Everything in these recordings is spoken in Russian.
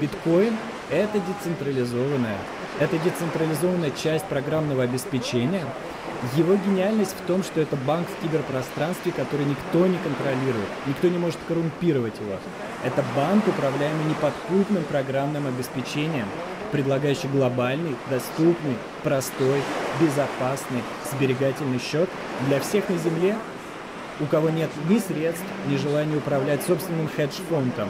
Биткоин — это децентрализованная. Это децентрализованная часть программного обеспечения. Его гениальность в том, что это банк в киберпространстве, который никто не контролирует, никто не может коррумпировать его. Это банк, управляемый неподкупным программным обеспечением, предлагающий глобальный, доступный, простой, безопасный, сберегательный счет для всех на Земле, у кого нет ни средств, ни желания управлять собственным хедж-фондом.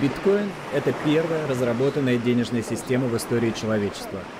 Биткоин – это первая разработанная денежная система в истории человечества –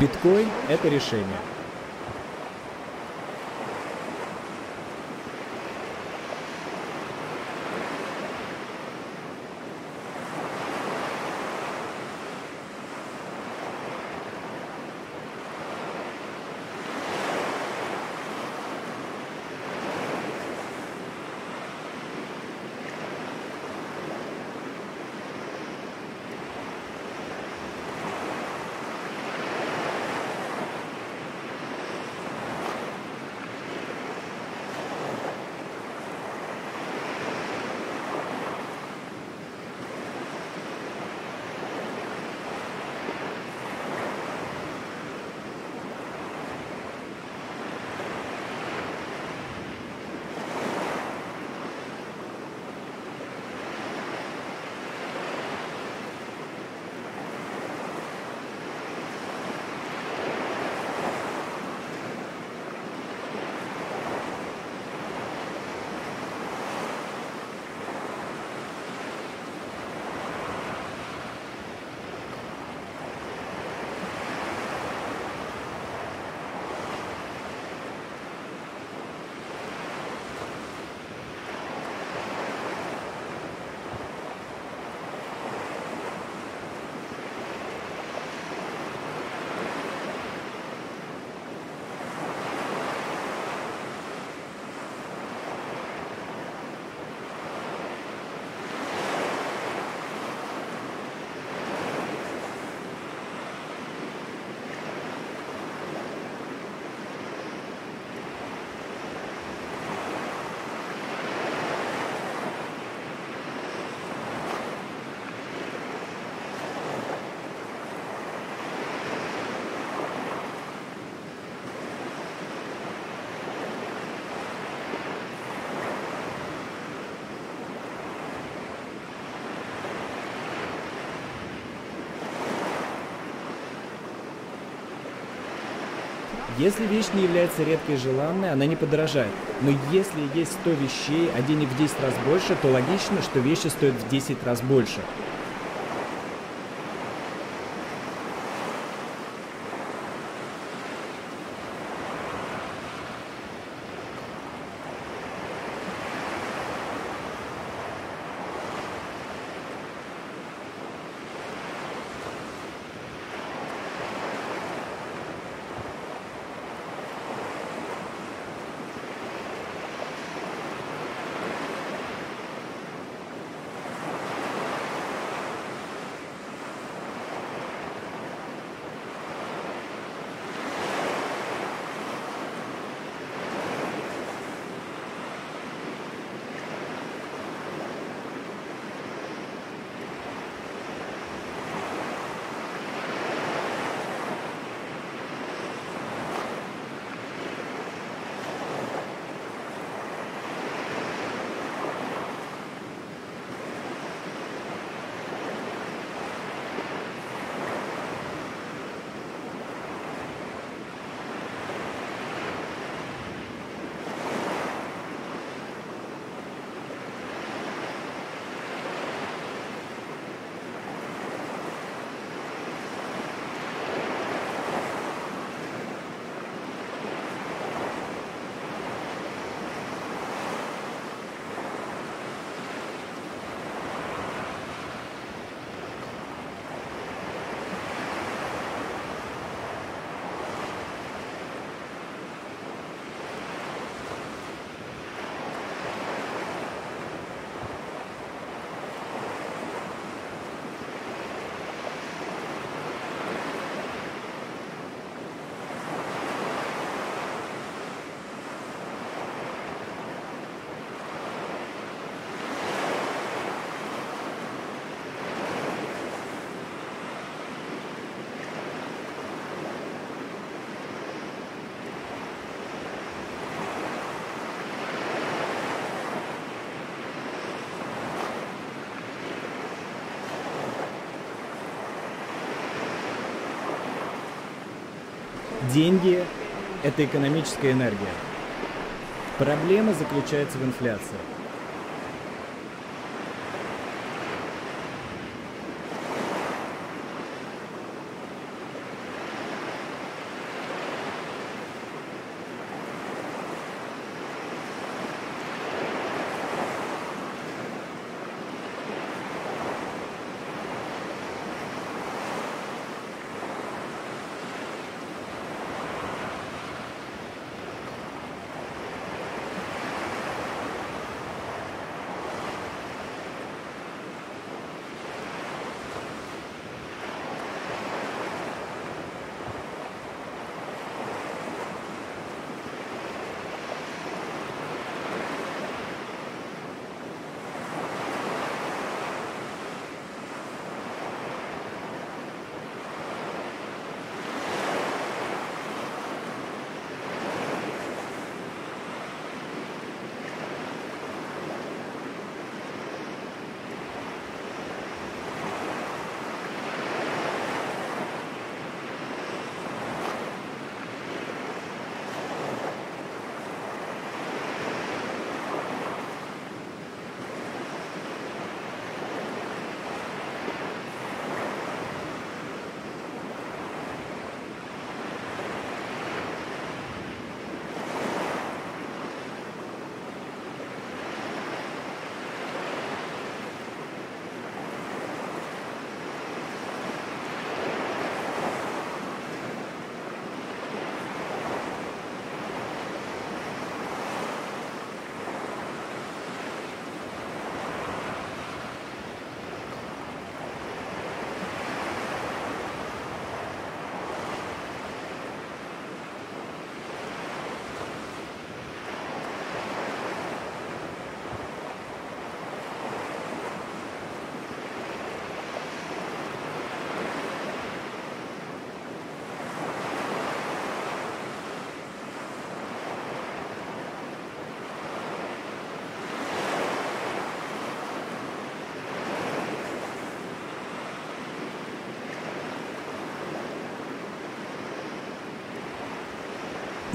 Биткоин – это решение. Если вещь не является редкой и желанной, она не подорожает. Но если есть 100 вещей, а денег в 10 раз больше, то логично, что вещи стоят в 10 раз больше. Деньги – это экономическая энергия. Проблема заключается в инфляции.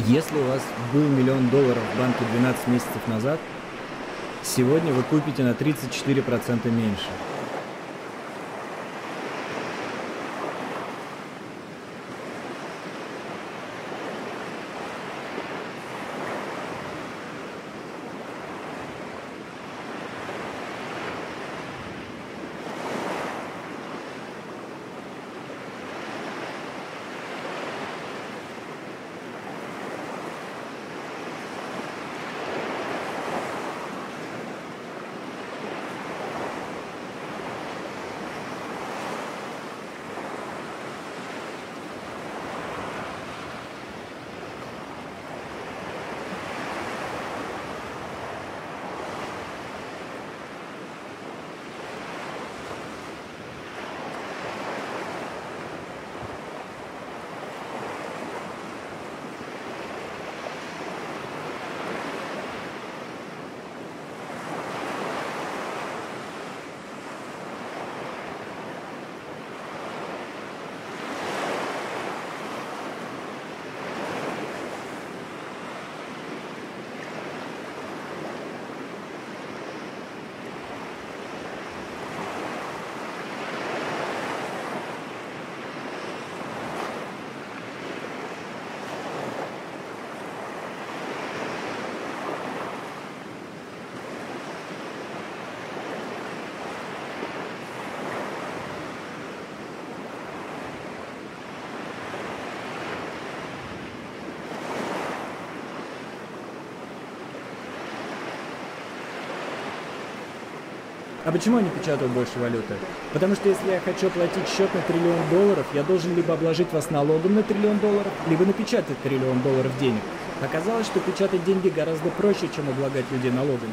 Если у вас был миллион долларов в банке 12 месяцев назад, сегодня вы купите на 34% меньше. А почему они печатают больше валюты? Потому что если я хочу оплатить счет на триллион долларов, я должен либо обложить вас налогом на триллион долларов, либо напечатать триллион долларов денег. Оказалось, что печатать деньги гораздо проще, чем облагать людей налогами.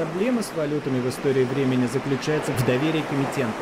Проблема с валютами в истории времени заключается в доверии к эмитенту.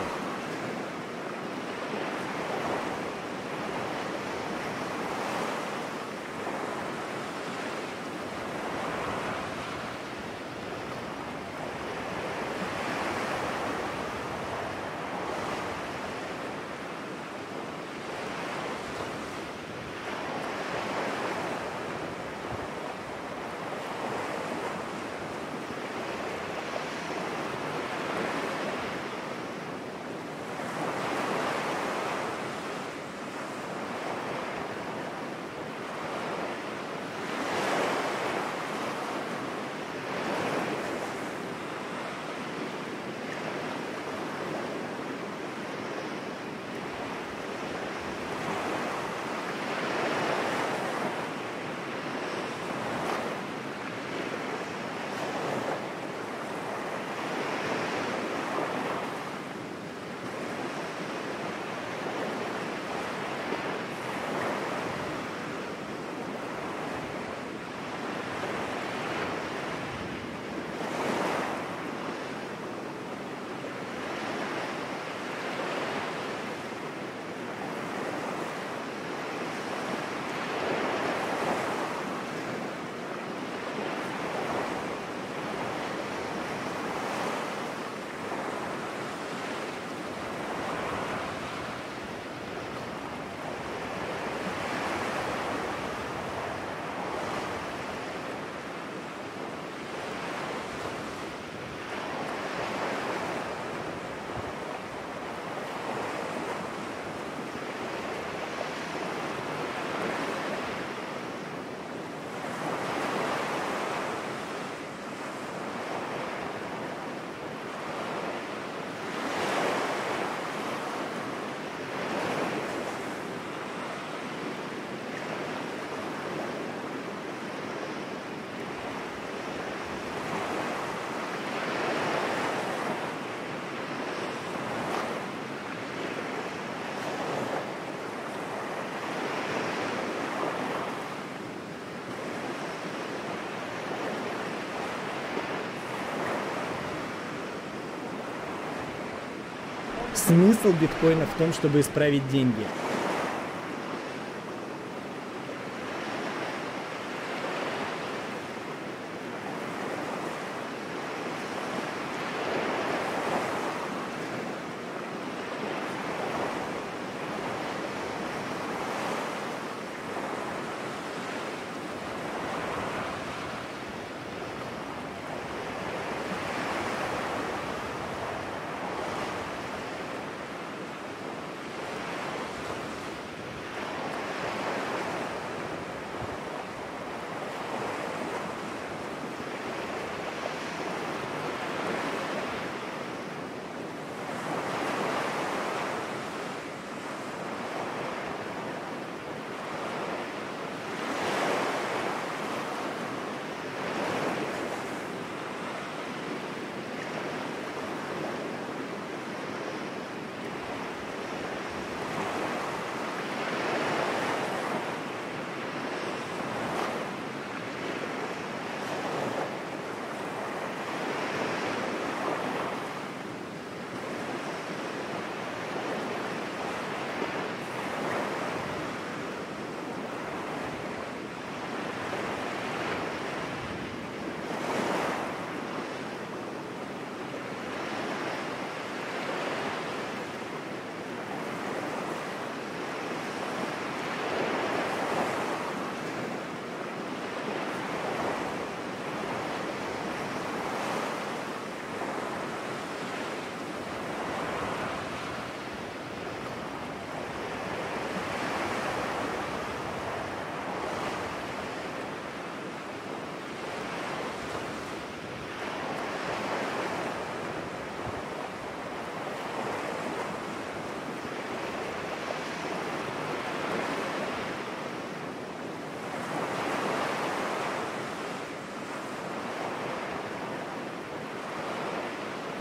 Смысл биткоина в том, чтобы исправить деньги.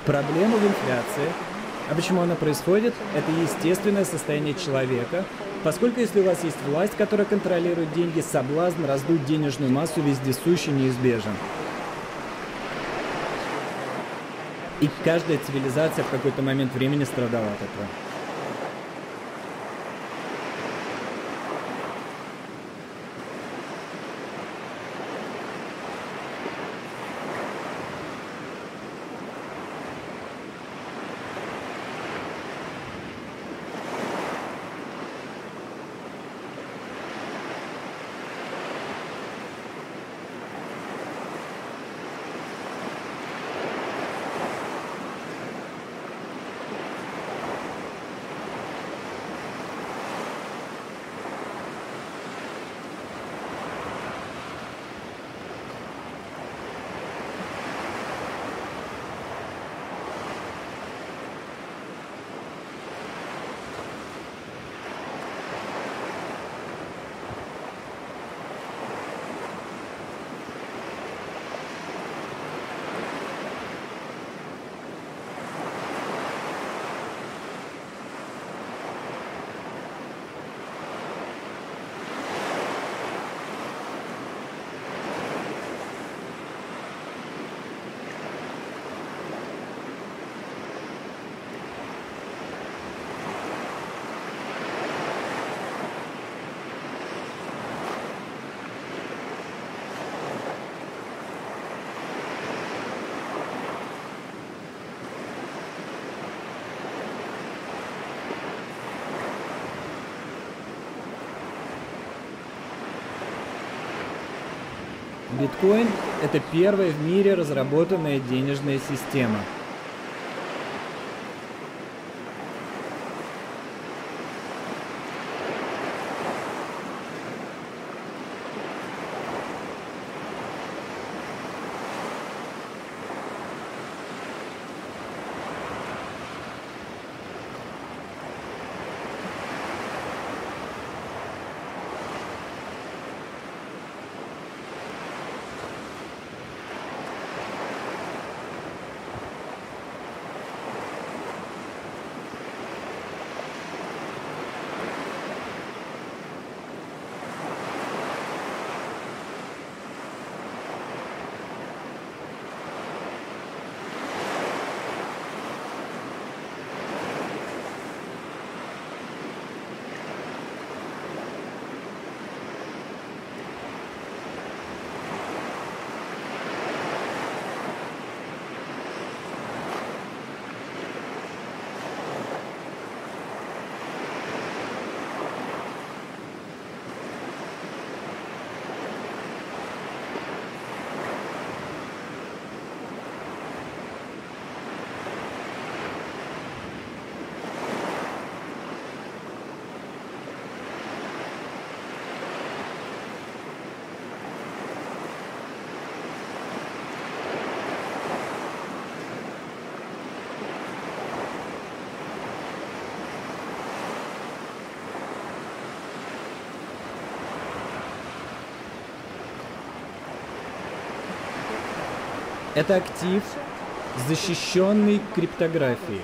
Проблема в инфляции. А почему она происходит? Это естественное состояние человека, поскольку если у вас есть власть, которая контролирует деньги, соблазн раздуть денежную массу вездесущий неизбежен. И каждая цивилизация в какой-то момент времени страдала от этого. Биткоин – это первая в мире разработанная денежная система – Это актив, защищенный криптографией.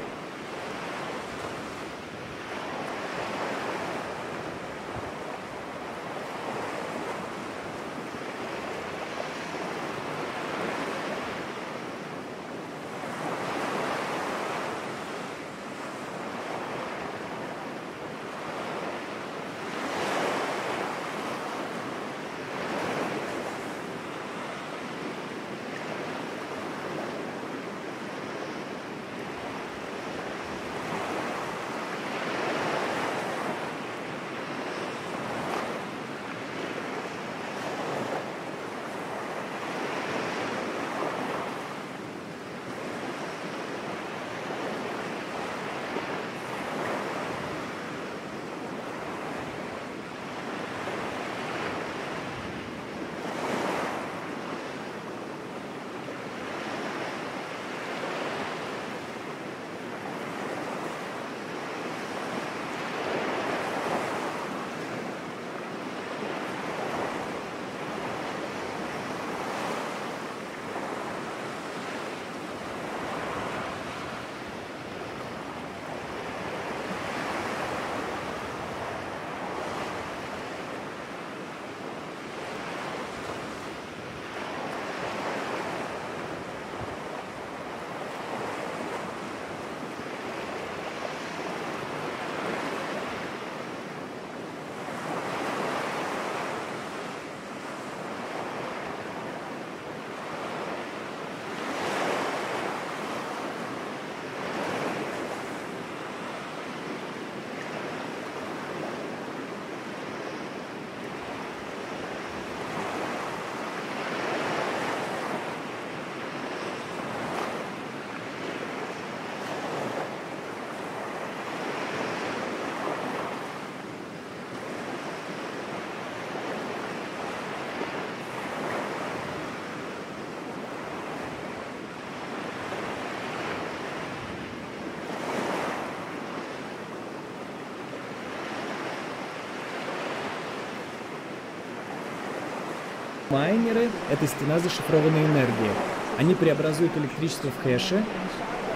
Майнеры — это стена зашифрованной энергии. Они преобразуют электричество в хэши,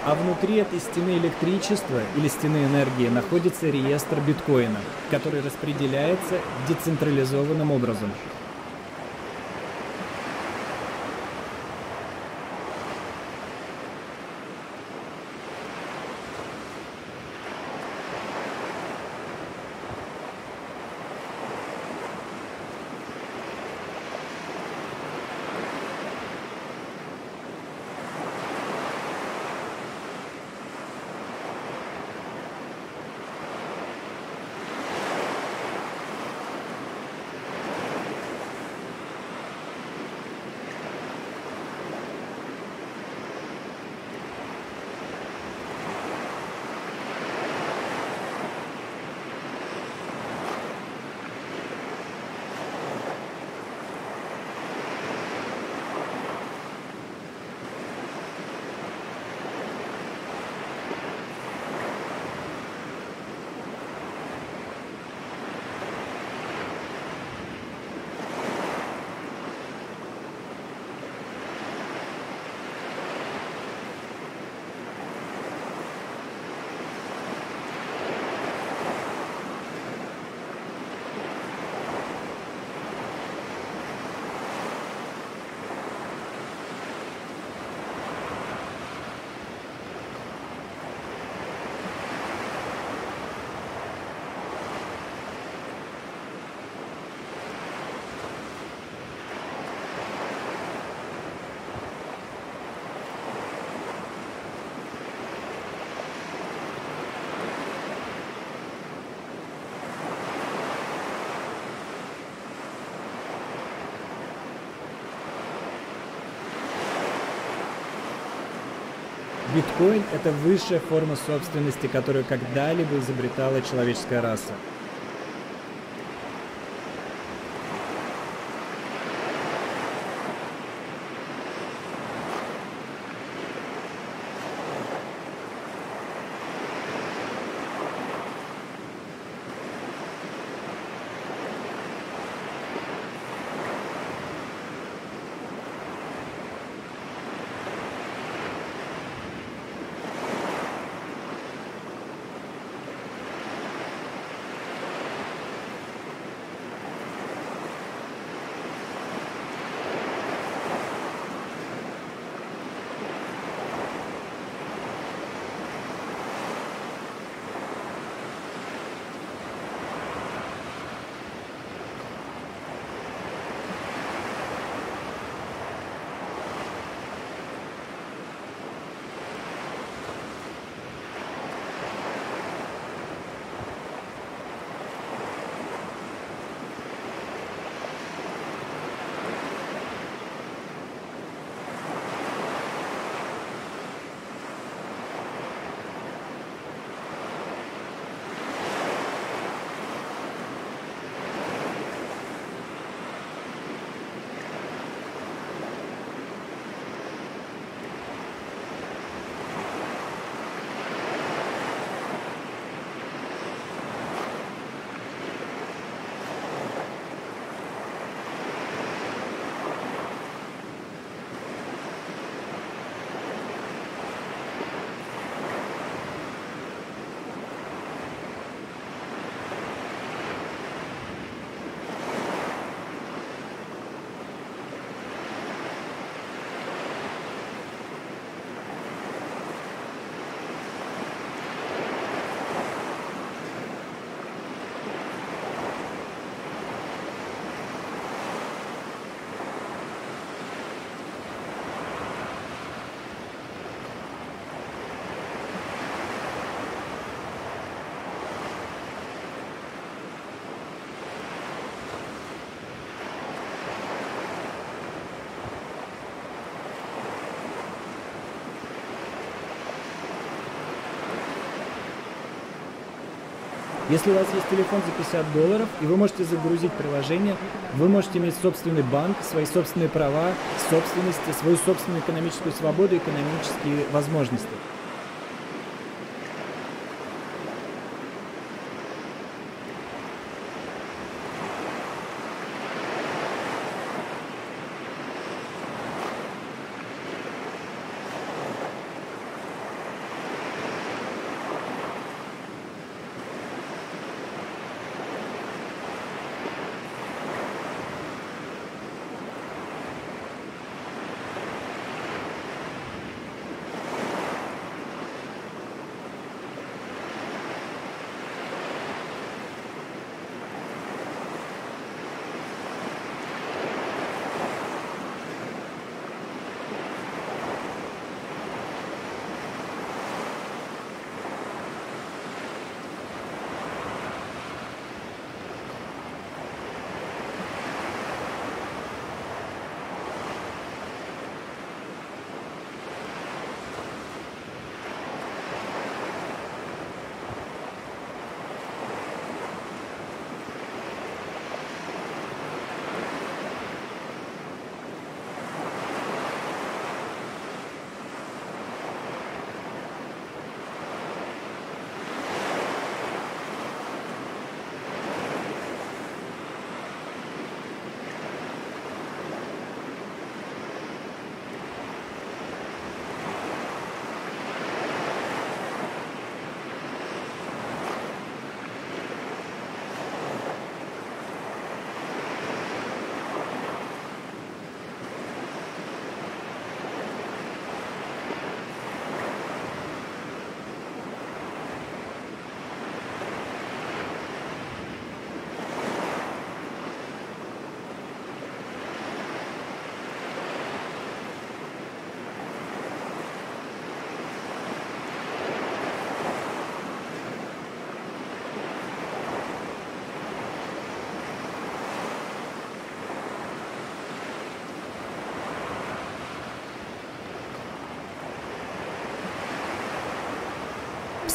а внутри этой стены электричества или стены энергии находится реестр биткоина, который распределяется децентрализованным образом. Биткоин — это высшая форма собственности, которую когда-либо изобретала человеческая раса. Если у вас есть телефон за 50 долларов, и вы можете загрузить приложение, вы можете иметь собственный банк, свои собственные права, собственности, свою собственную экономическую свободу, экономические возможности.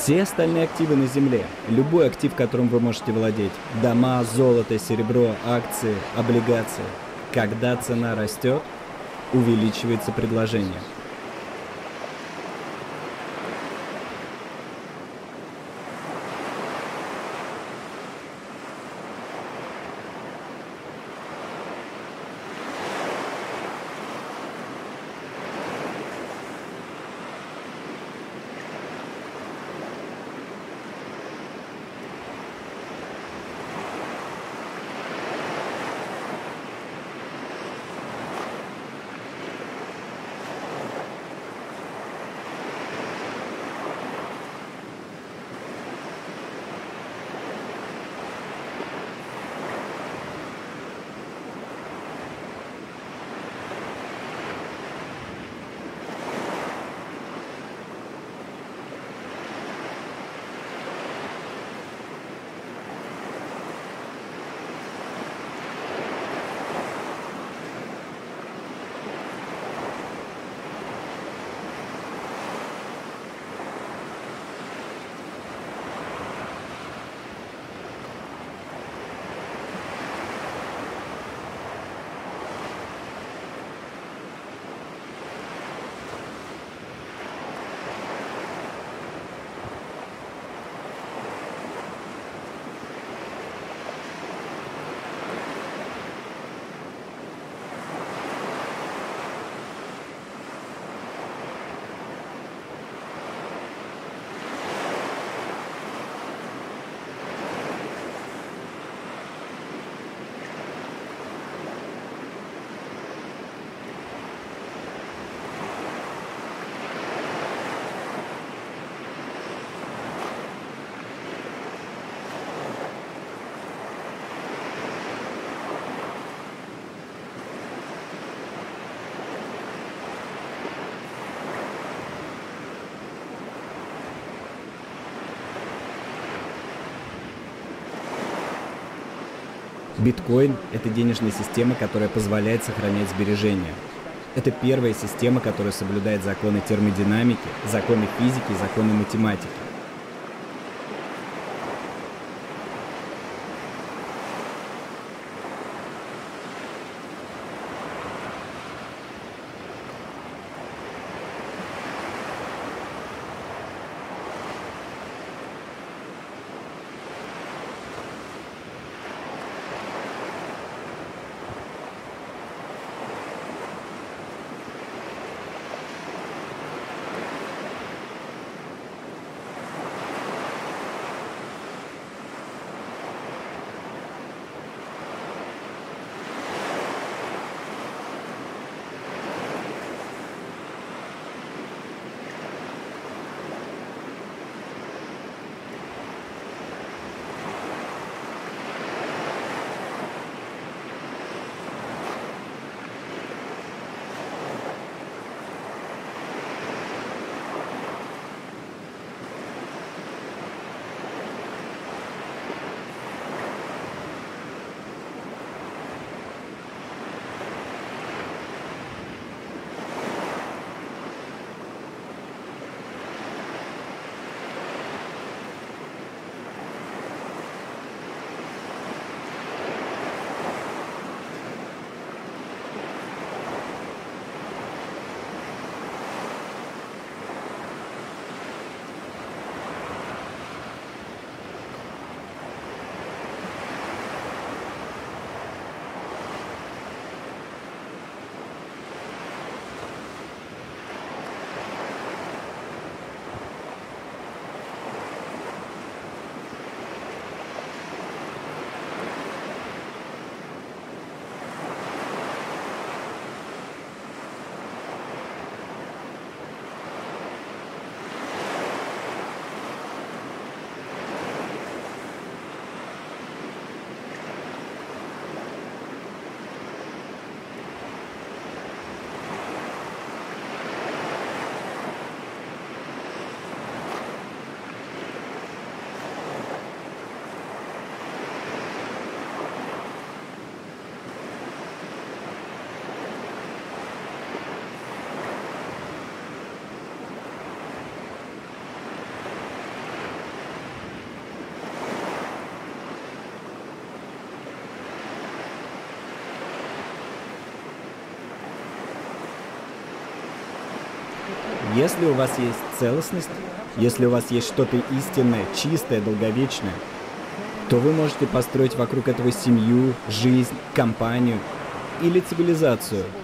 Все остальные активы на Земле, любой актив, которым вы можете владеть, дома, золото, серебро, акции, облигации, когда цена растет, увеличивается предложение – Биткоин – это денежная система, которая позволяет сохранять сбережения. Это первая система, которая соблюдает законы термодинамики, законы физики и законы математики. Если у вас есть целостность, если у вас есть что-то истинное, чистое, долговечное, то вы можете построить вокруг этого семью, жизнь, компанию или цивилизацию –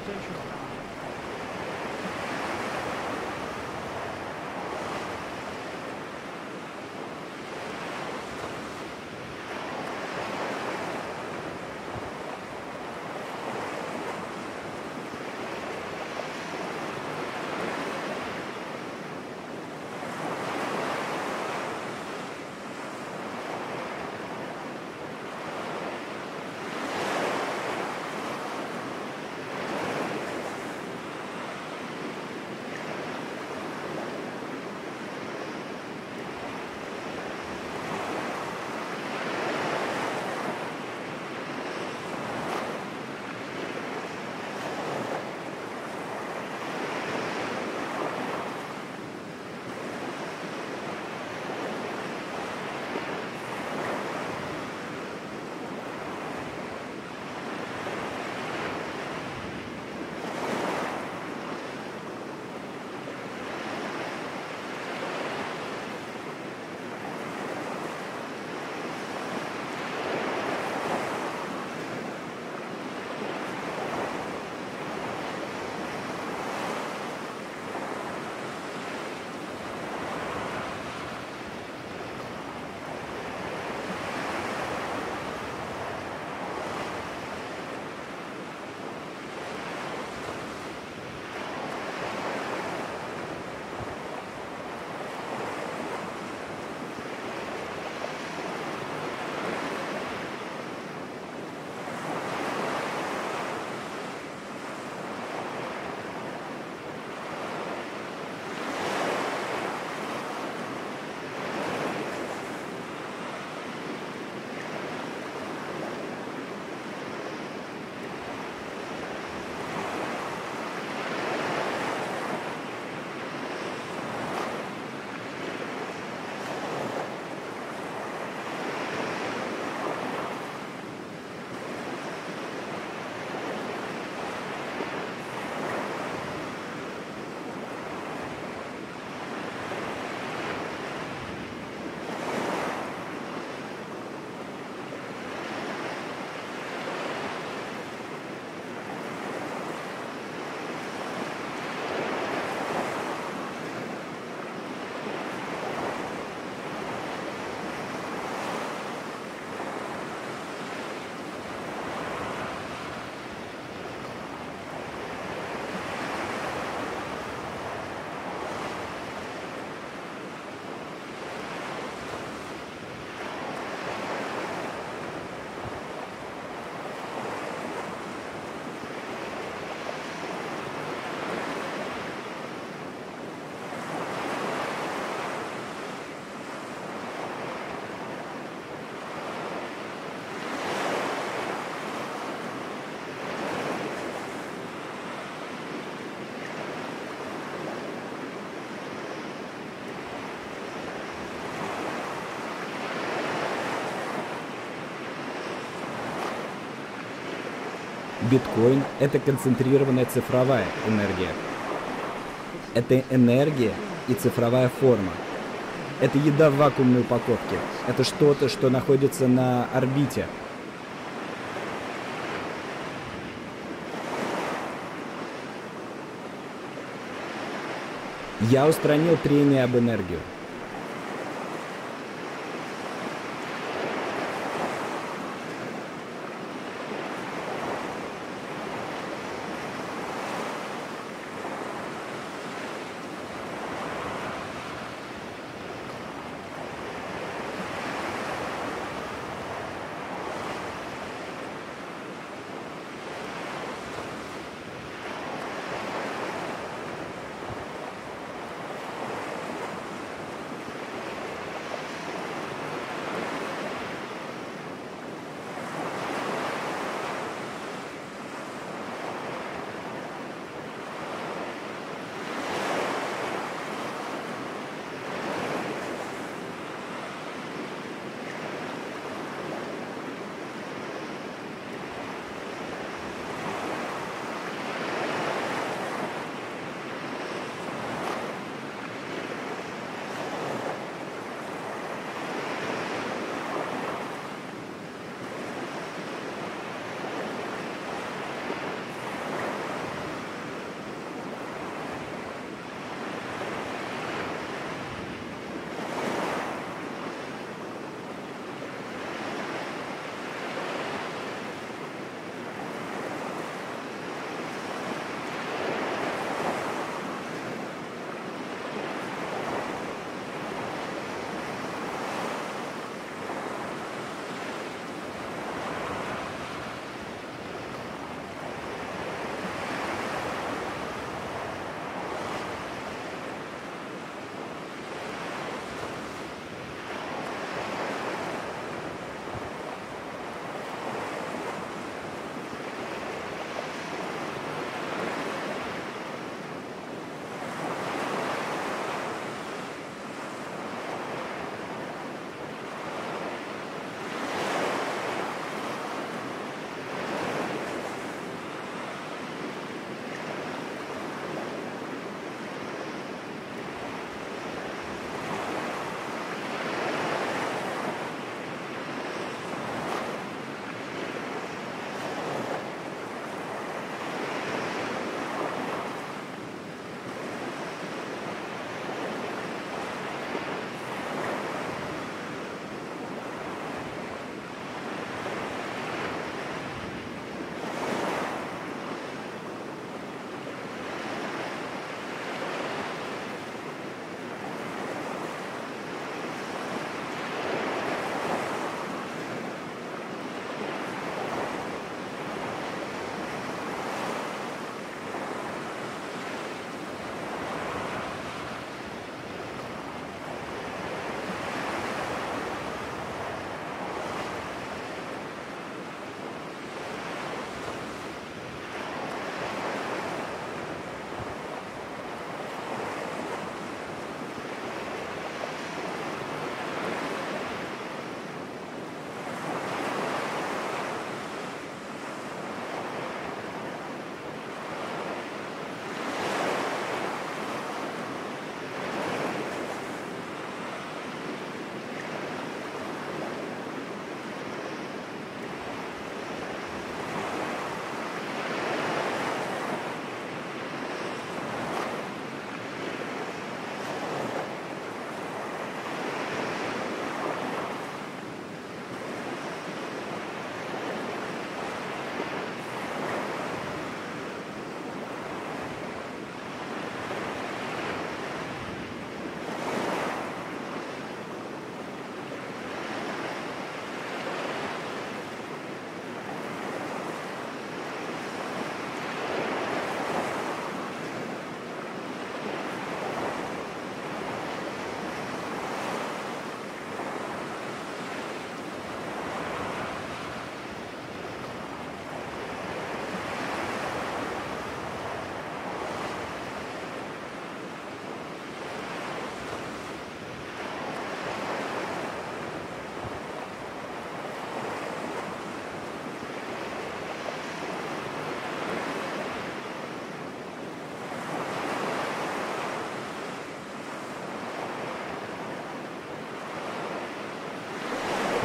Биткоин — это концентрированная цифровая энергия. Это энергия и цифровая форма. Это еда в вакуумной упаковке. Это что-то, что находится на орбите. Я устранил трение об энергию.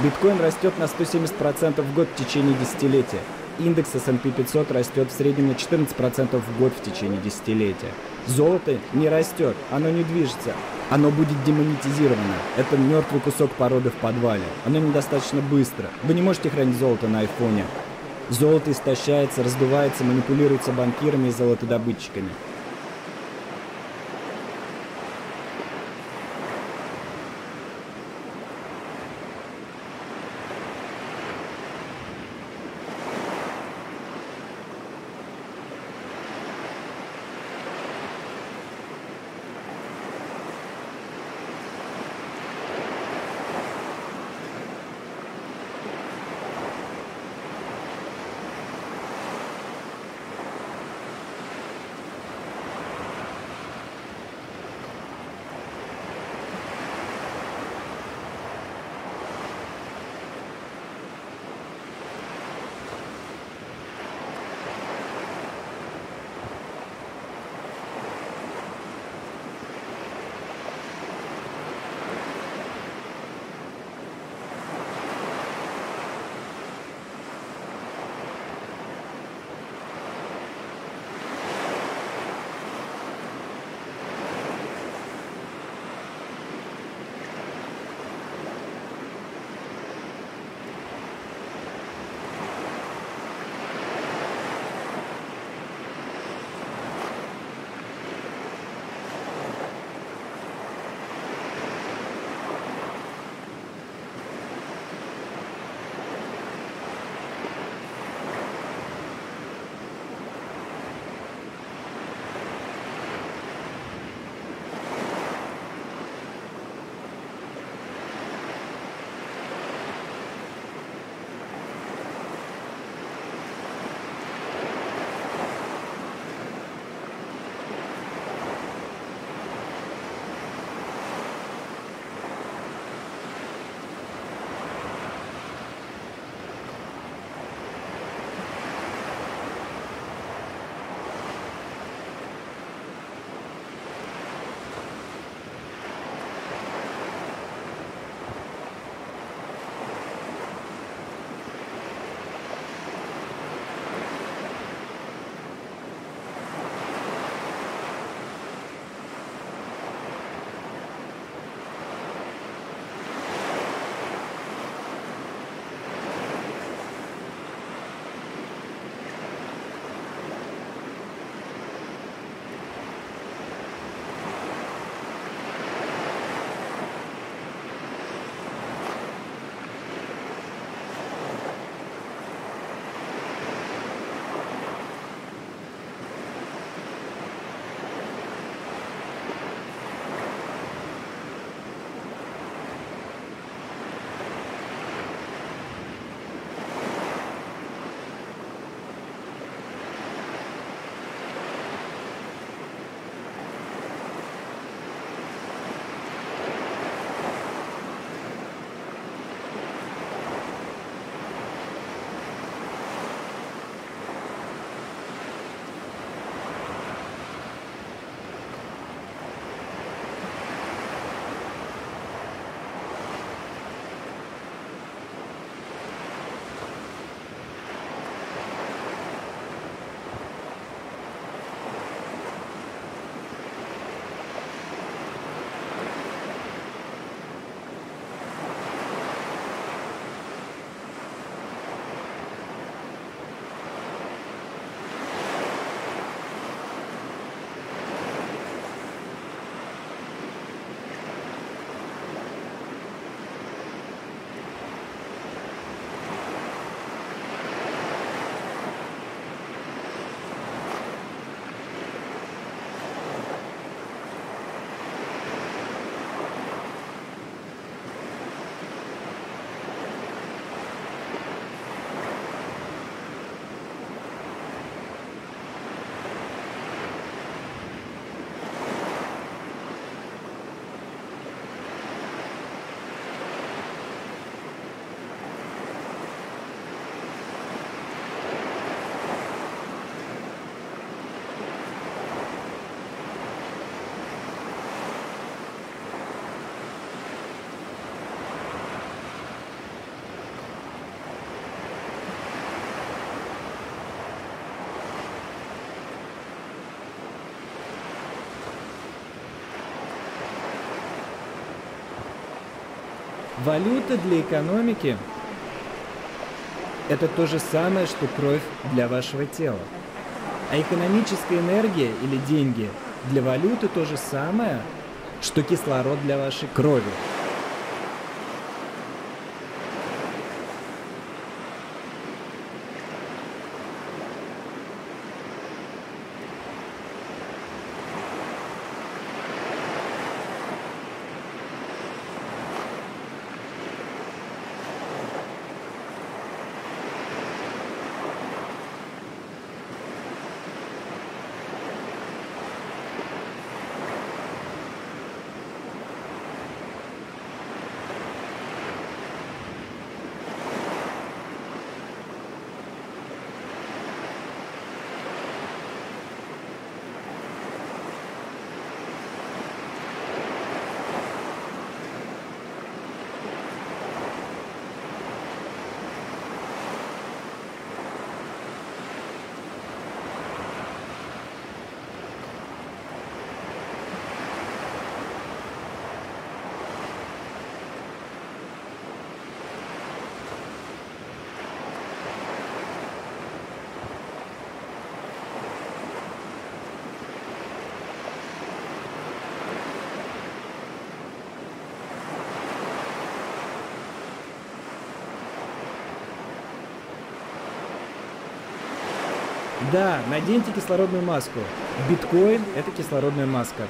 Биткоин растет на 170% в год в течение десятилетия. Индекс S&P 500 растет в среднем на 14% в год в течение десятилетия. Золото не растет, оно не движется. Оно будет демонетизировано. Это мертвый кусок породы в подвале. Оно недостаточно быстро. Вы не можете хранить золото на айфоне. Золото истощается, раздувается, манипулируется банкирами и золотодобытчиками. Валюта для экономики – это то же самое, что кровь для вашего тела. А экономическая энергия или деньги для валюты то же самое, что кислород для вашей крови. Да, наденьте кислородную маску. Биткоин – это кислородная маска.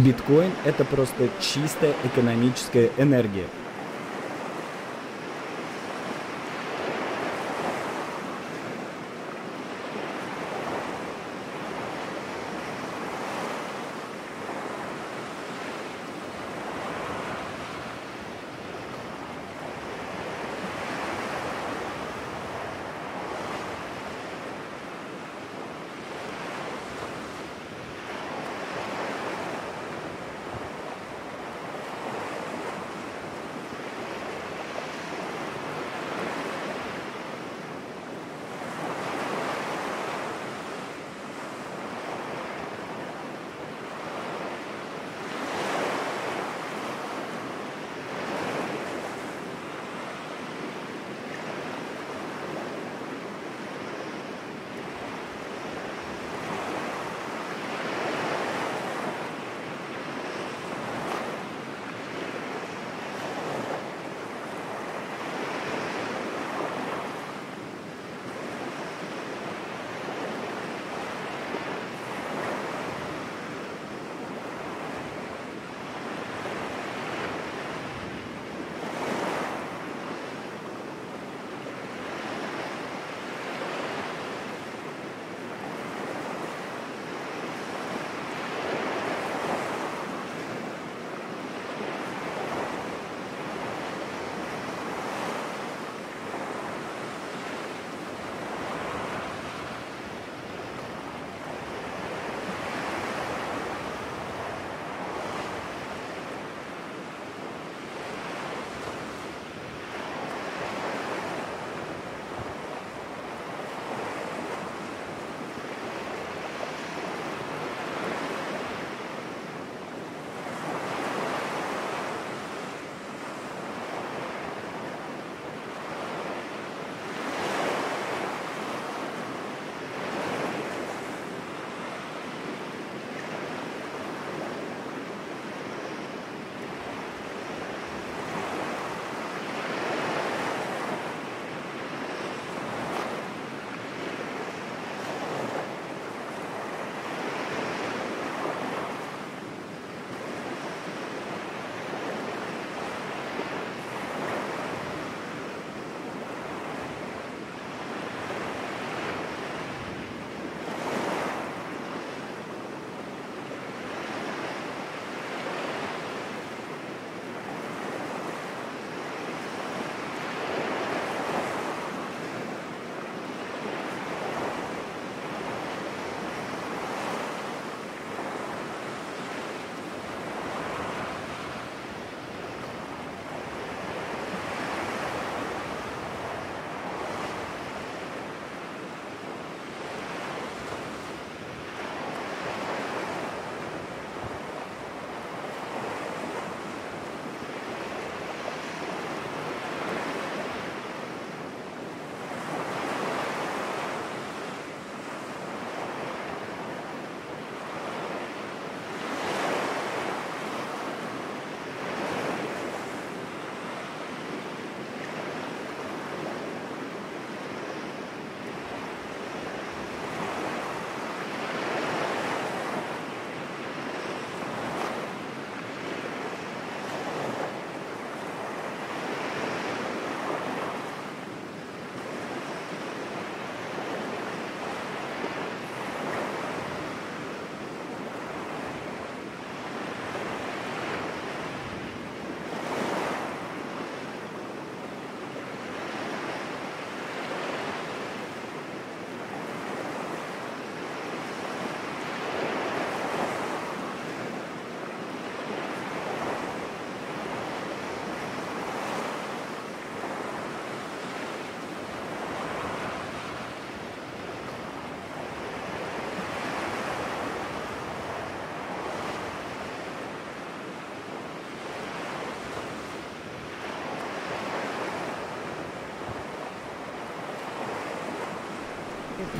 Биткоин – это просто чистая экономическая энергия.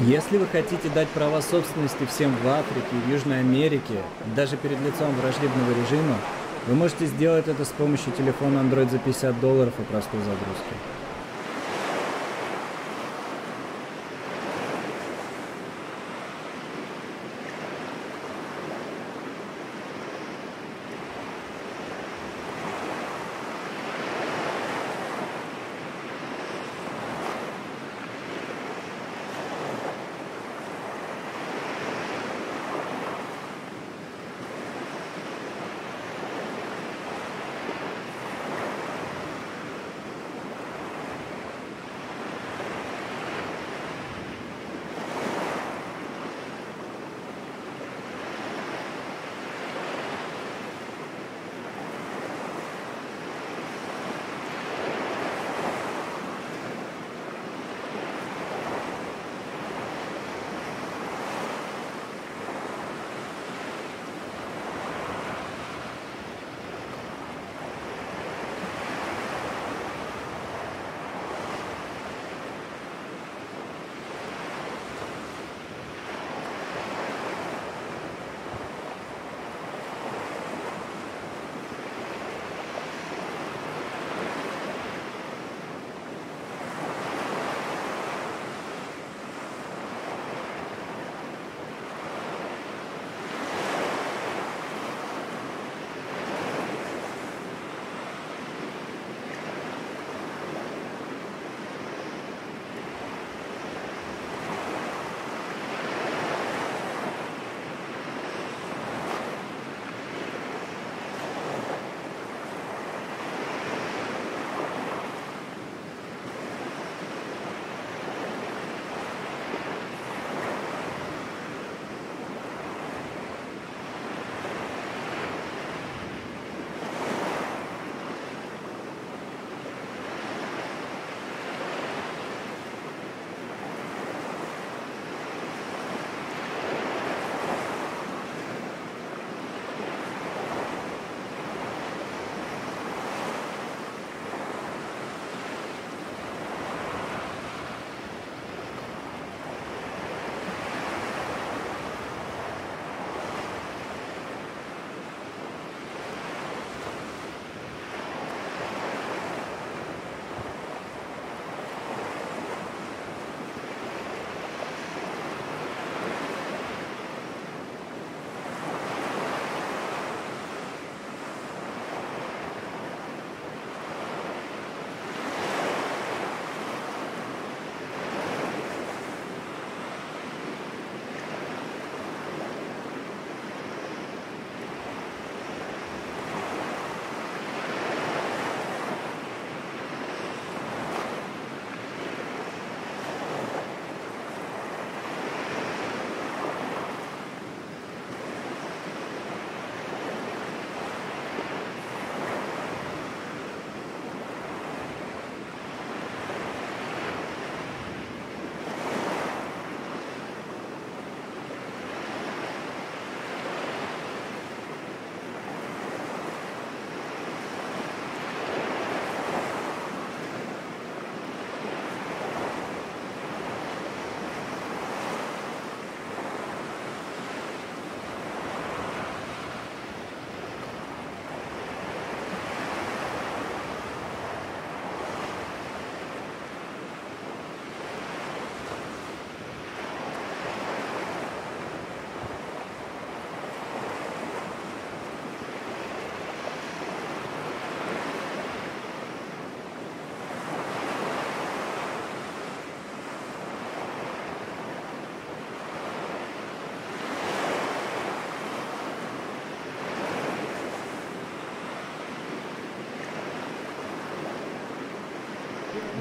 Если вы хотите дать права собственности всем в Африке и Южной Америке, даже перед лицом враждебного режима, вы можете сделать это с помощью телефона Android за 50 долларов и простой загрузки.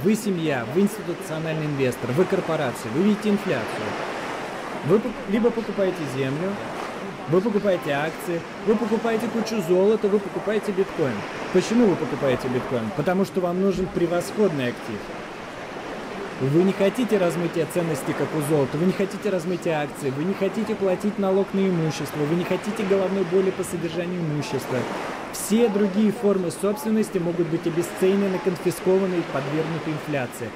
Вы семья, вы институциональный инвестор, вы корпорация, вы видите инфляцию. Вы либо покупаете землю, вы покупаете акции, вы покупаете кучу золота, вы покупаете биткоин. Почему вы покупаете биткоин? Потому что вам нужен превосходный актив. Вы не хотите размытия ценностей, как у золота, вы не хотите размытия акций, вы не хотите платить налог на имущество, вы не хотите головной боли по содержанию имущества. Все другие формы собственности могут быть обесценены, конфискованы и подвергнуты инфляции.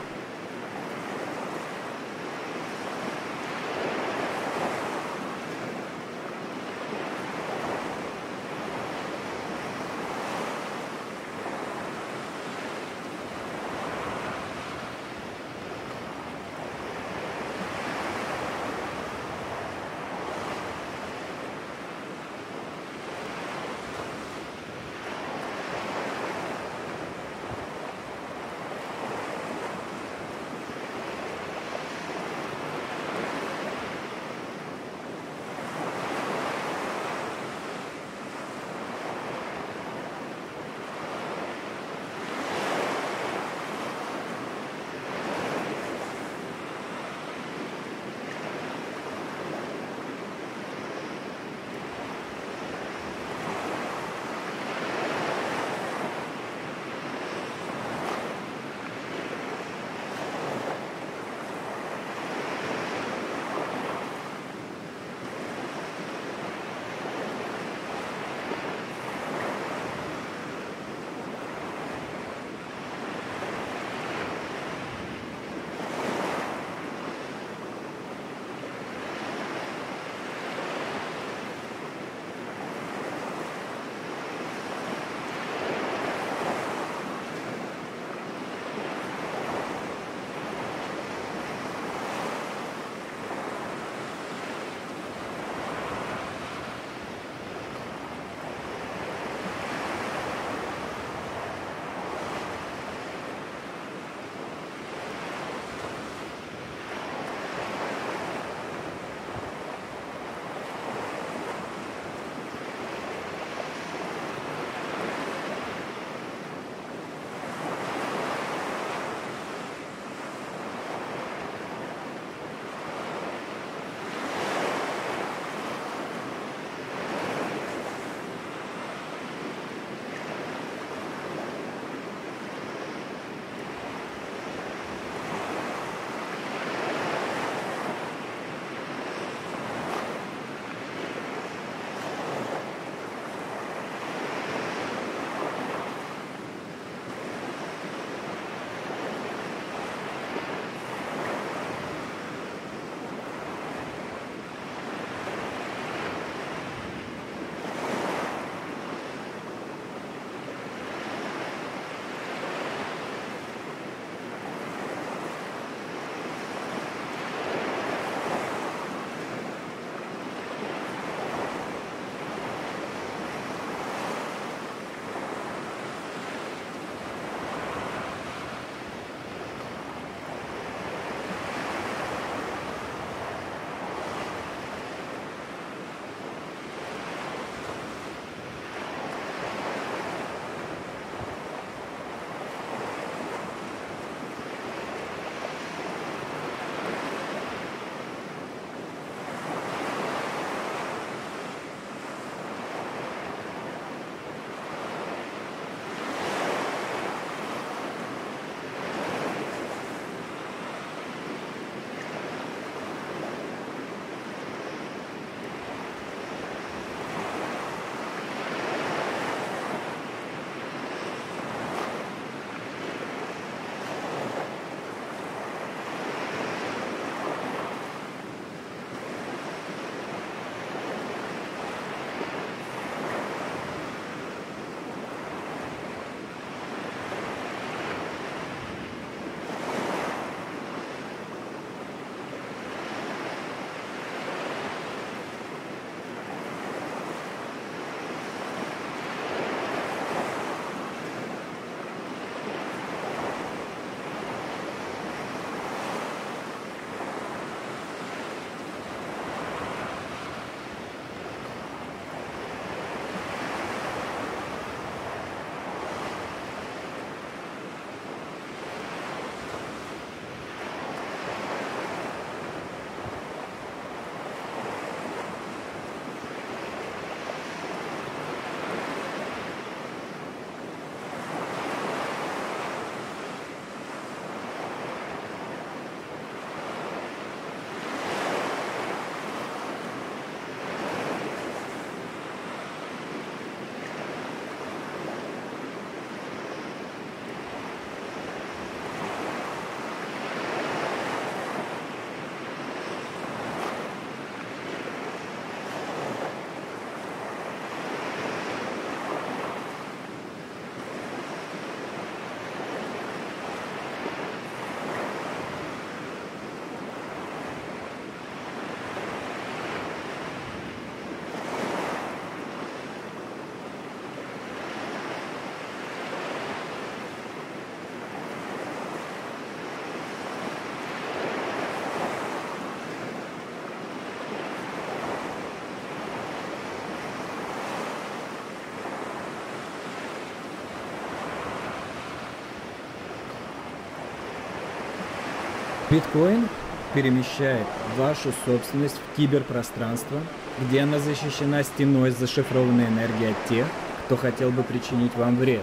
Биткоин перемещает вашу собственность в киберпространство, где она защищена стеной зашифрованной энергией от тех, кто хотел бы причинить вам вред.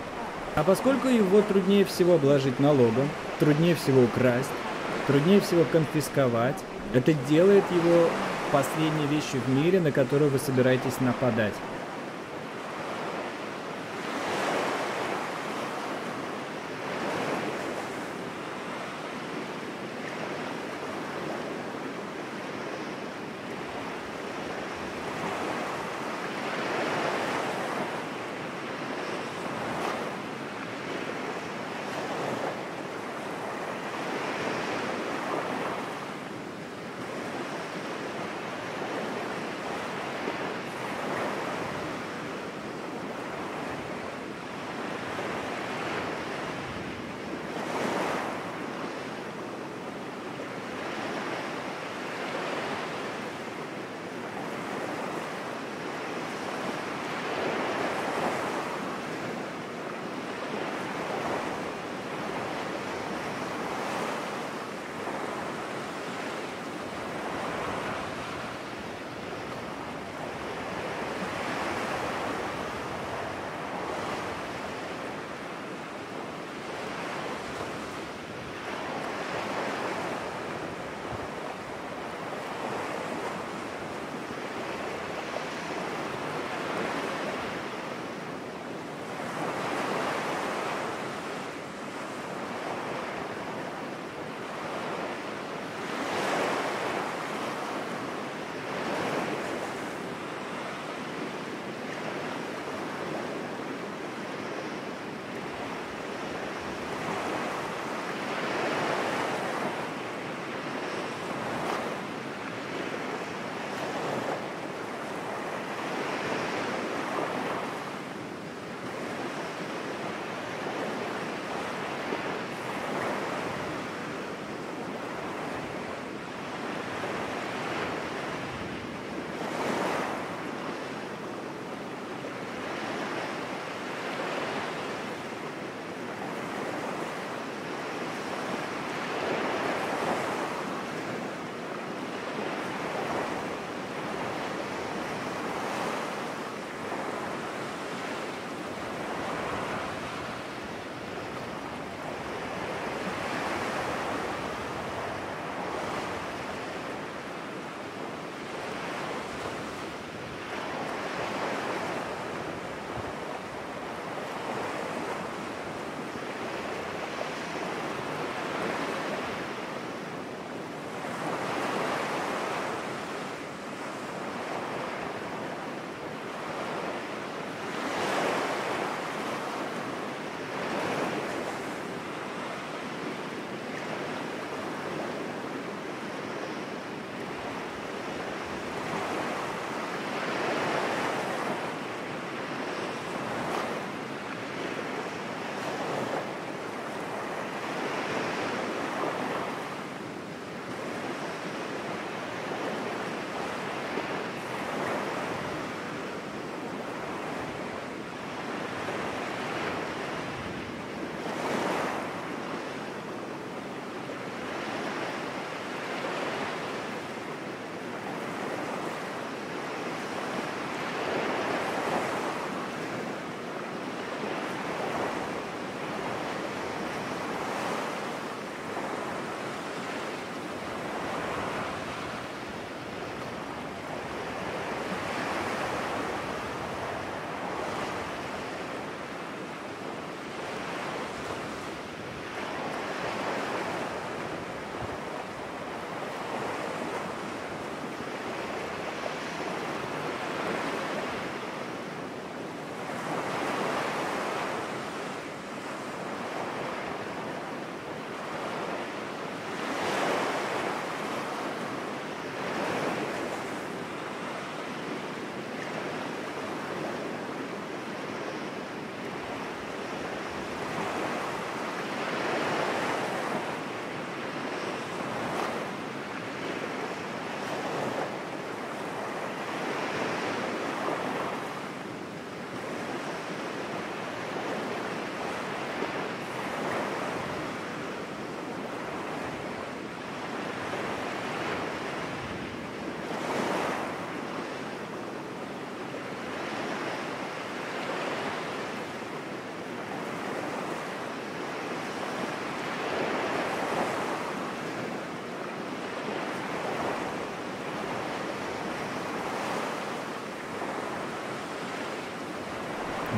А поскольку его труднее всего обложить налогом, труднее всего украсть, труднее всего конфисковать, это делает его последней вещью в мире, на которую вы собираетесь нападать.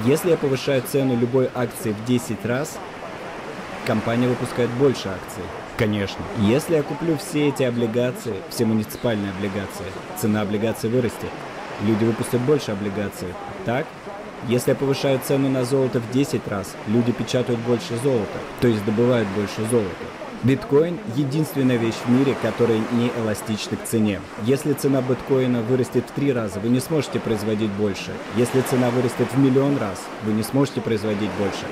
Если я повышаю цену любой акции в 10 раз, компания выпускает больше акций. Конечно. Если я куплю все эти облигации, все муниципальные облигации, цена облигаций вырастет. Люди выпустят больше облигаций. Так? Если я повышаю цену на золото в 10 раз, люди печатают больше золота, то есть добывают больше золота. Биткоин – единственная вещь в мире, которая не эластична к цене. Если цена биткоина вырастет в три раза, вы не сможете производить больше. Если цена вырастет в миллион раз, вы не сможете производить больше.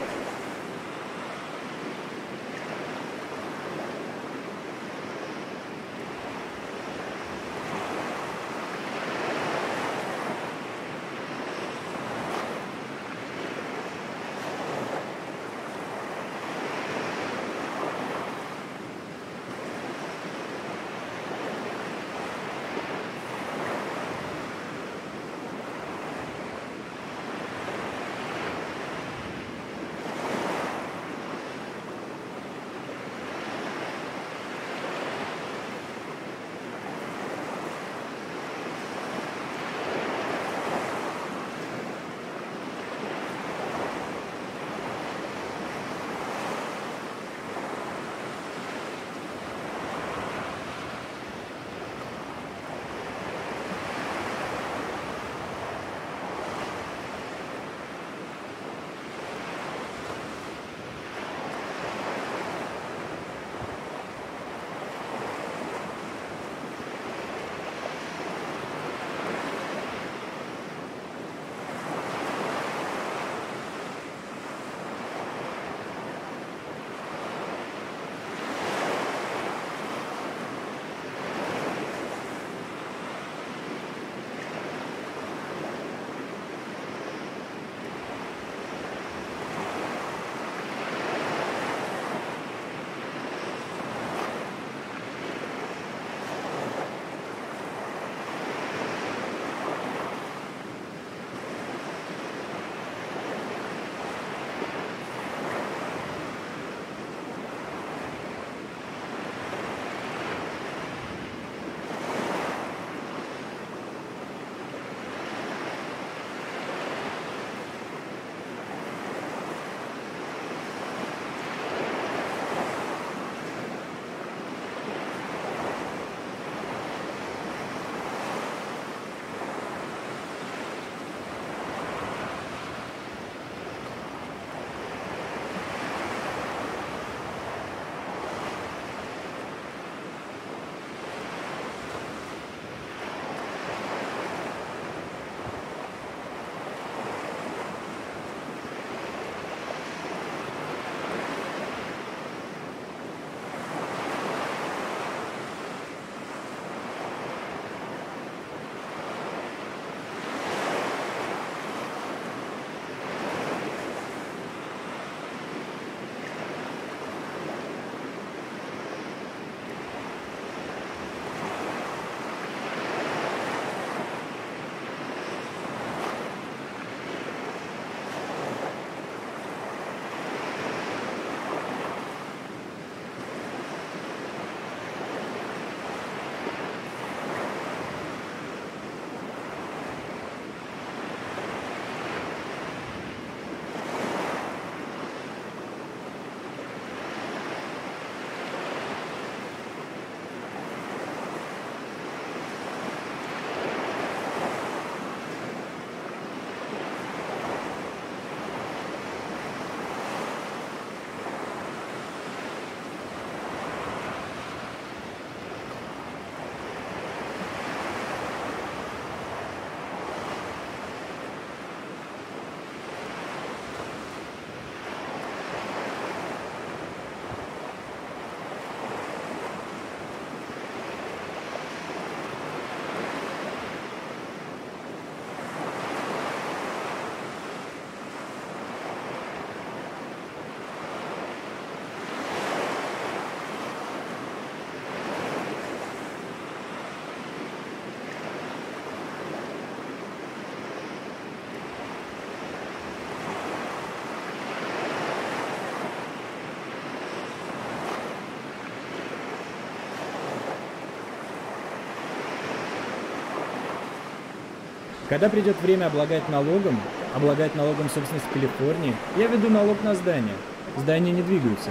Когда придет время облагать налогом, облагать налогом собственность Калифорнии, я веду налог на здание. Здания не двигаются.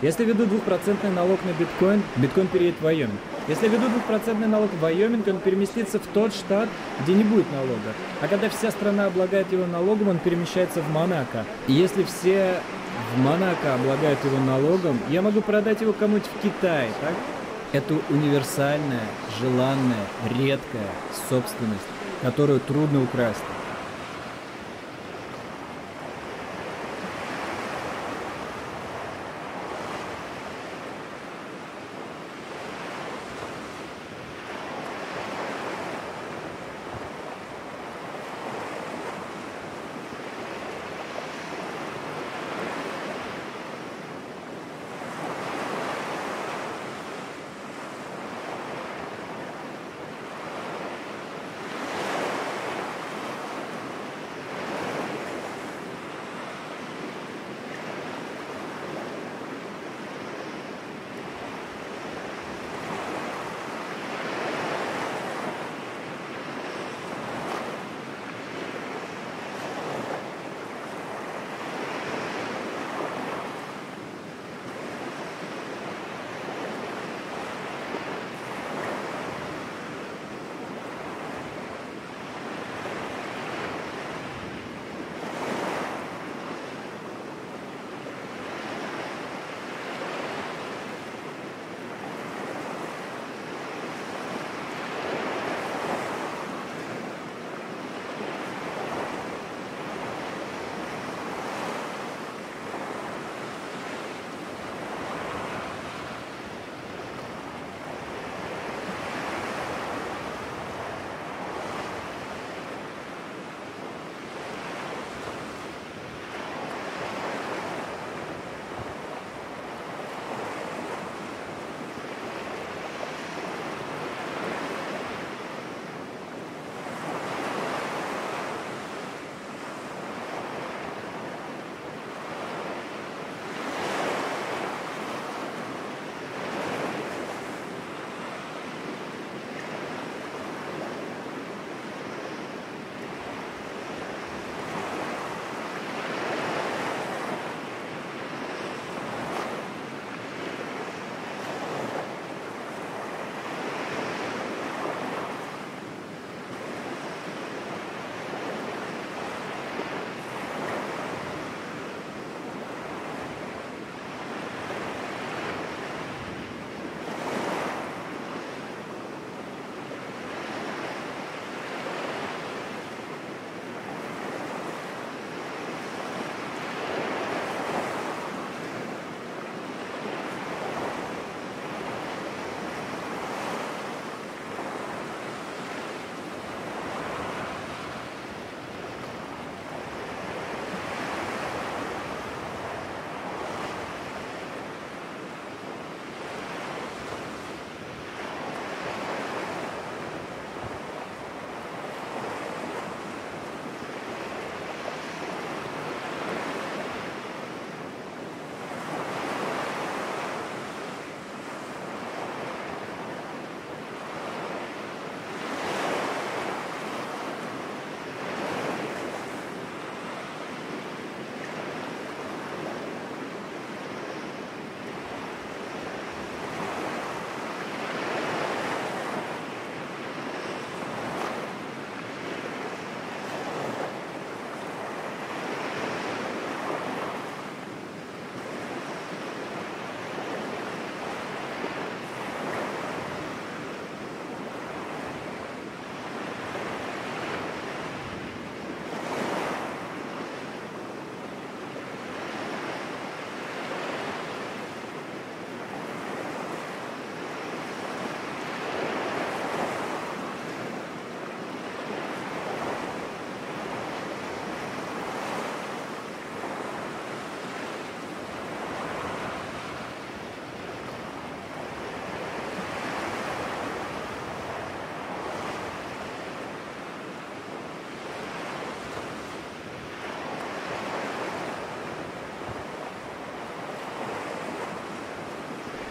Если веду двухпроцентный налог на биткоин, биткоин переедет в Вайоминг. Если веду двухпроцентный налог в Вайоминг, он переместится в тот штат, где не будет налога. А когда вся страна облагает его налогом, он перемещается в Монако. И если все в Монако облагают его налогом, я могу продать его кому-нибудь в Китае, так? Это универсальная, желанная, редкая собственность, которую трудно украсть.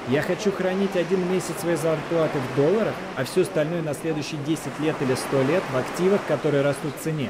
Я хочу хранить один месяц своей зарплаты в долларах, а все остальное на следующие 10 лет или 100 лет в активах, которые растут в цене.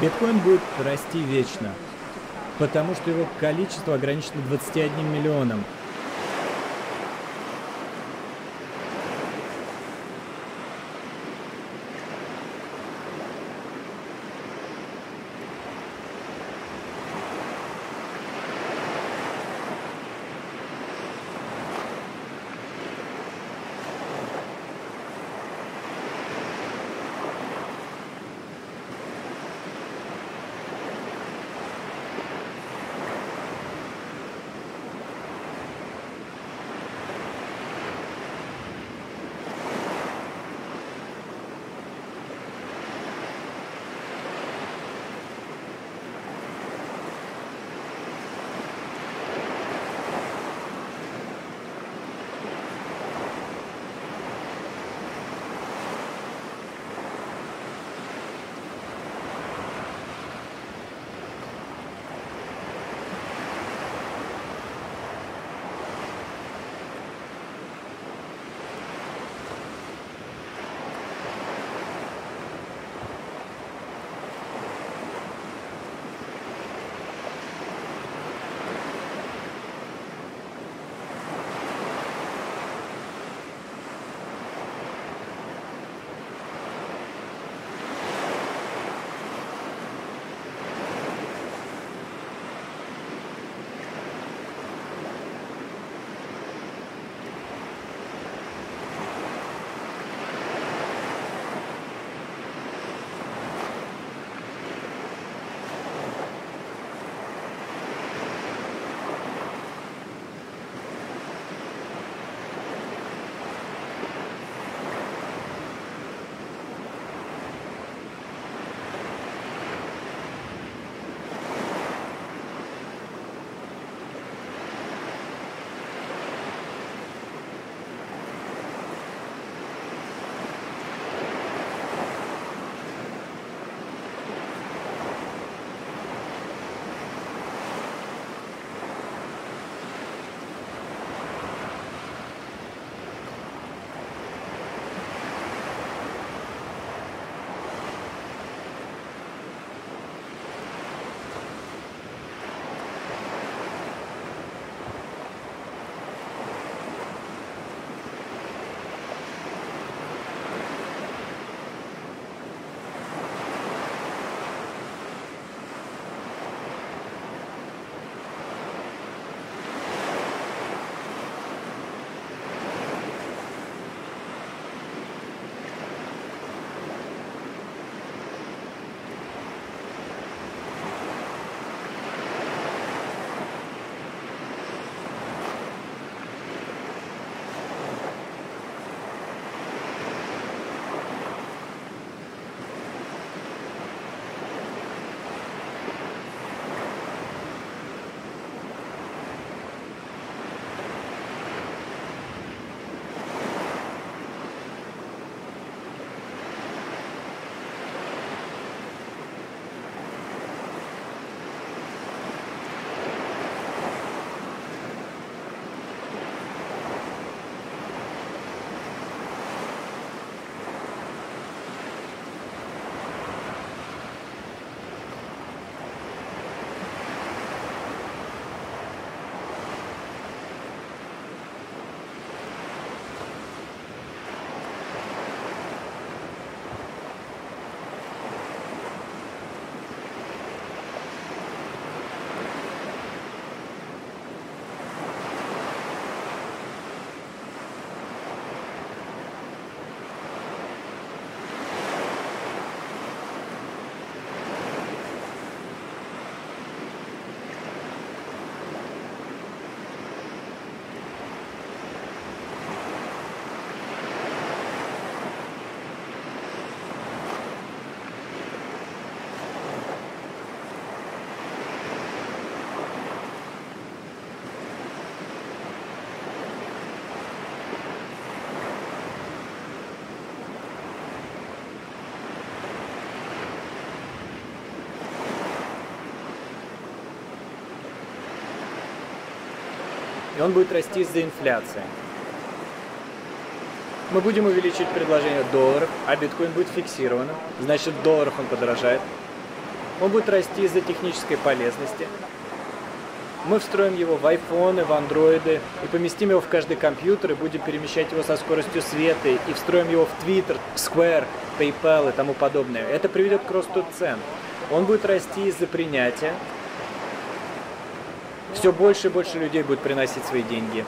Биткоин будет расти вечно, потому что его количество ограничено 21 миллионом. И он будет расти из-за инфляции. Мы будем увеличивать предложение долларов, а биткоин будет фиксированным, значит в долларах он подорожает. Он будет расти из-за технической полезности. Мы встроим его в айфоны, в андроиды и поместим его в каждый компьютер и будем перемещать его со скоростью света и встроим его в Twitter, Square, PayPal и тому подобное. Это приведет к росту цен. Он будет расти из-за принятия. Все больше и больше людей будет приносить свои деньги.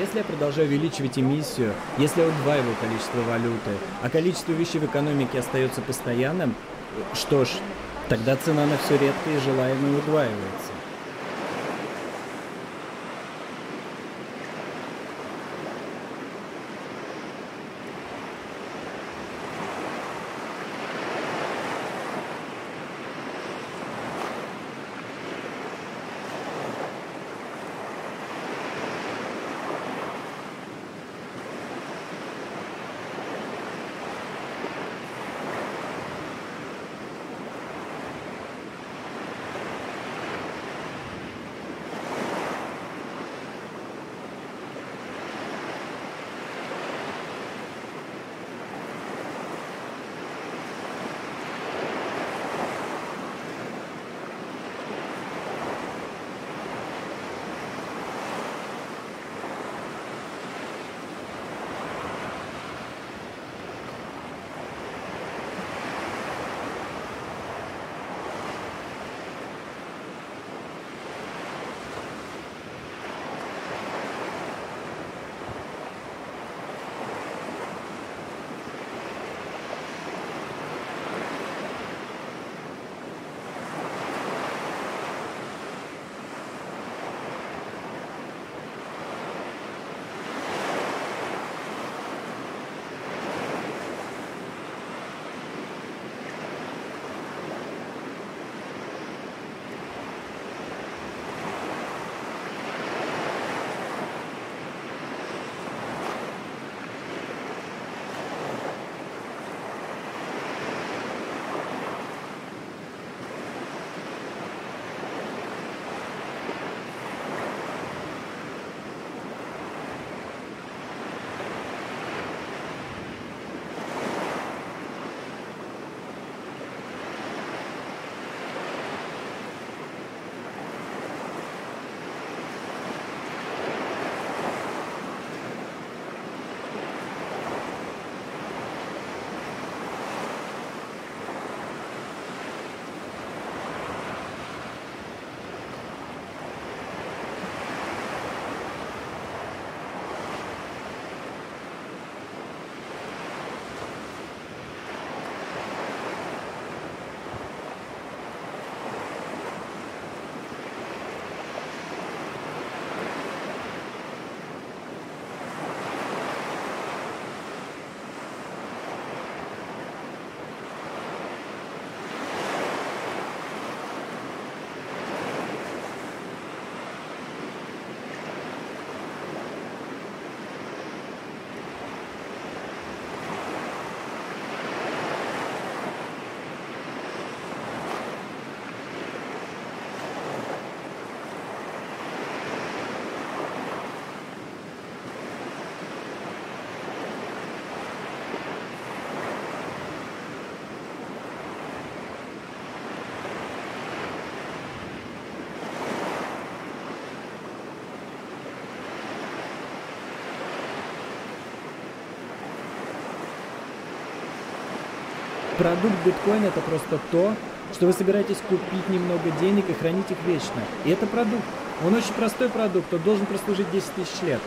Если я продолжаю увеличивать эмиссию, если я удваиваю количество валюты, а количество вещей в экономике остается постоянным, что ж, тогда цена на все редкое и желаемое удваивается. Продукт биткоина это просто то, что вы собираетесь купить немного денег и хранить их вечно. И это продукт. Он очень простой продукт, он должен прослужить 10 тысяч лет.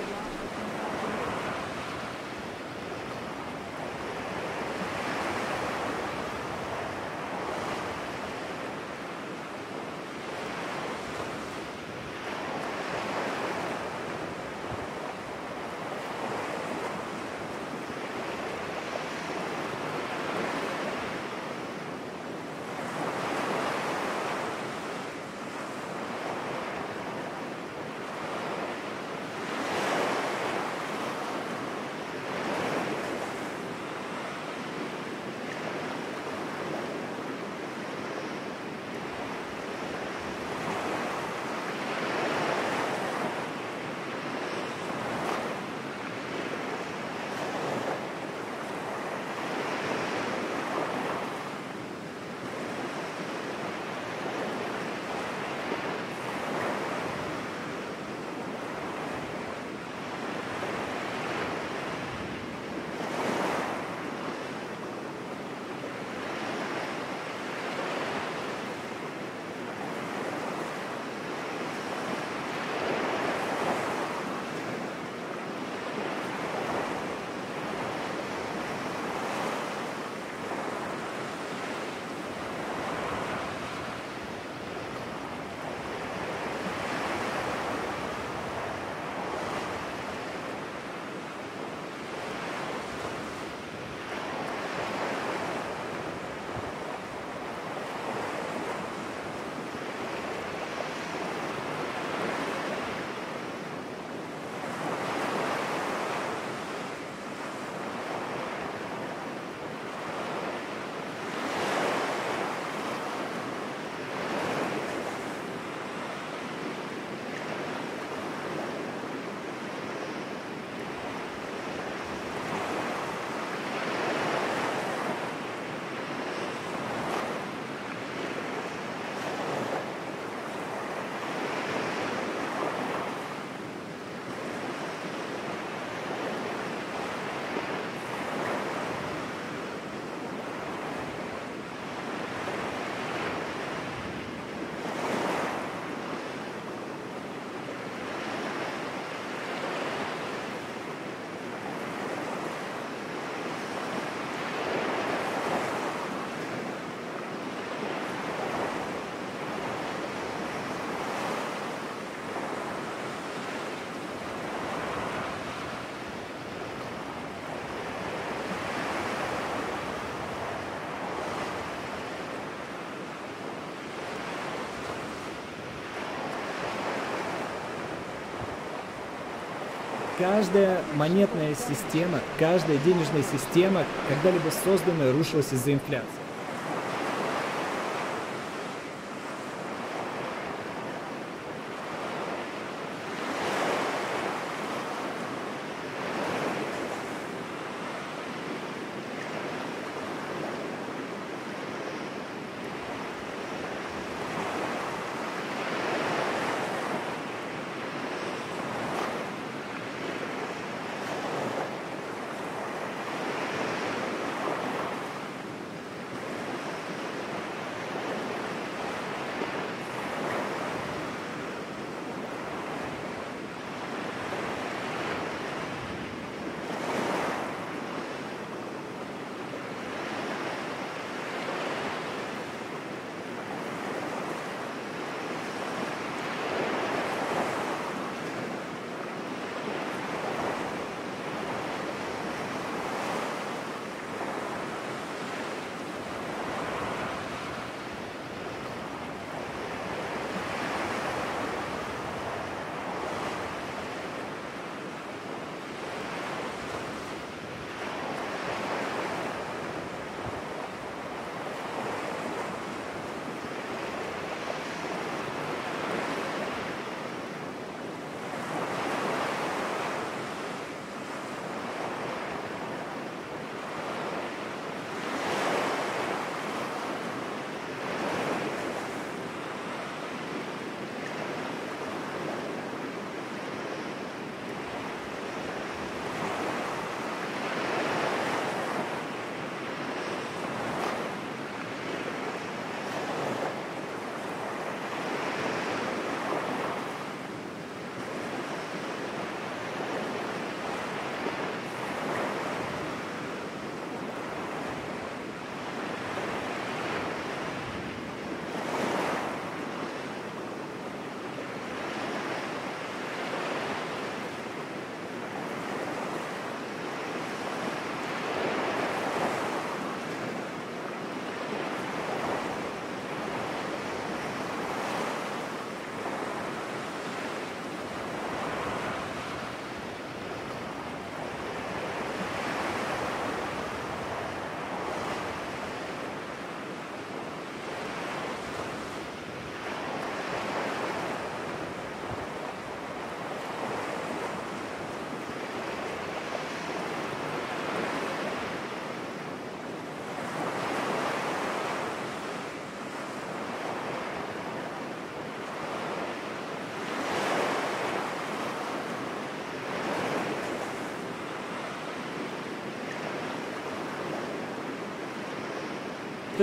Каждая монетная система, каждая денежная система, когда-либо созданная, рушилась из-за инфляции.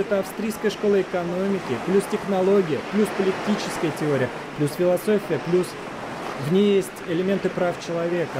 Это австрийская школа экономики, плюс технология, плюс политическая теория, плюс философия, плюс в ней есть элементы прав человека.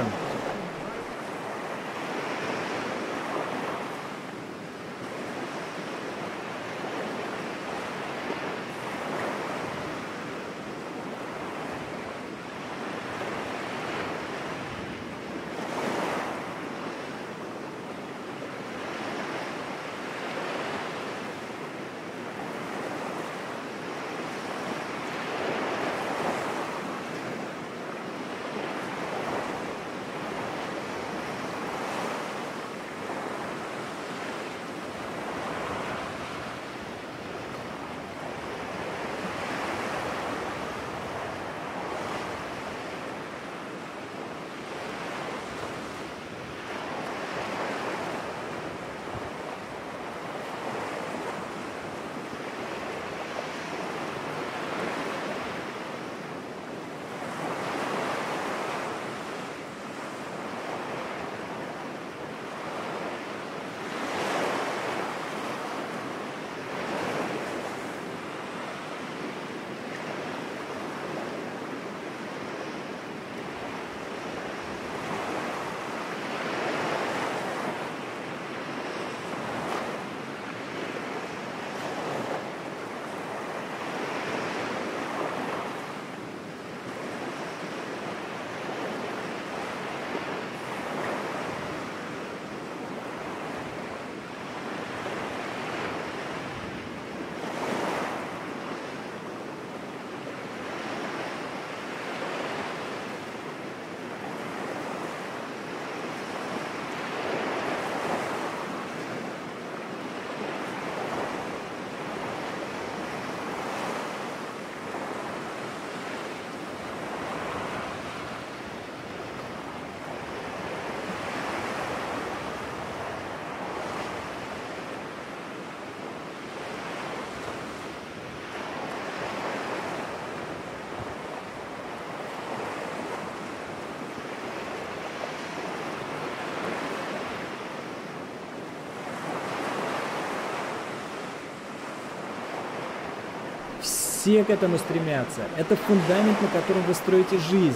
Все к этому стремятся. Это фундамент, на котором вы строите жизнь.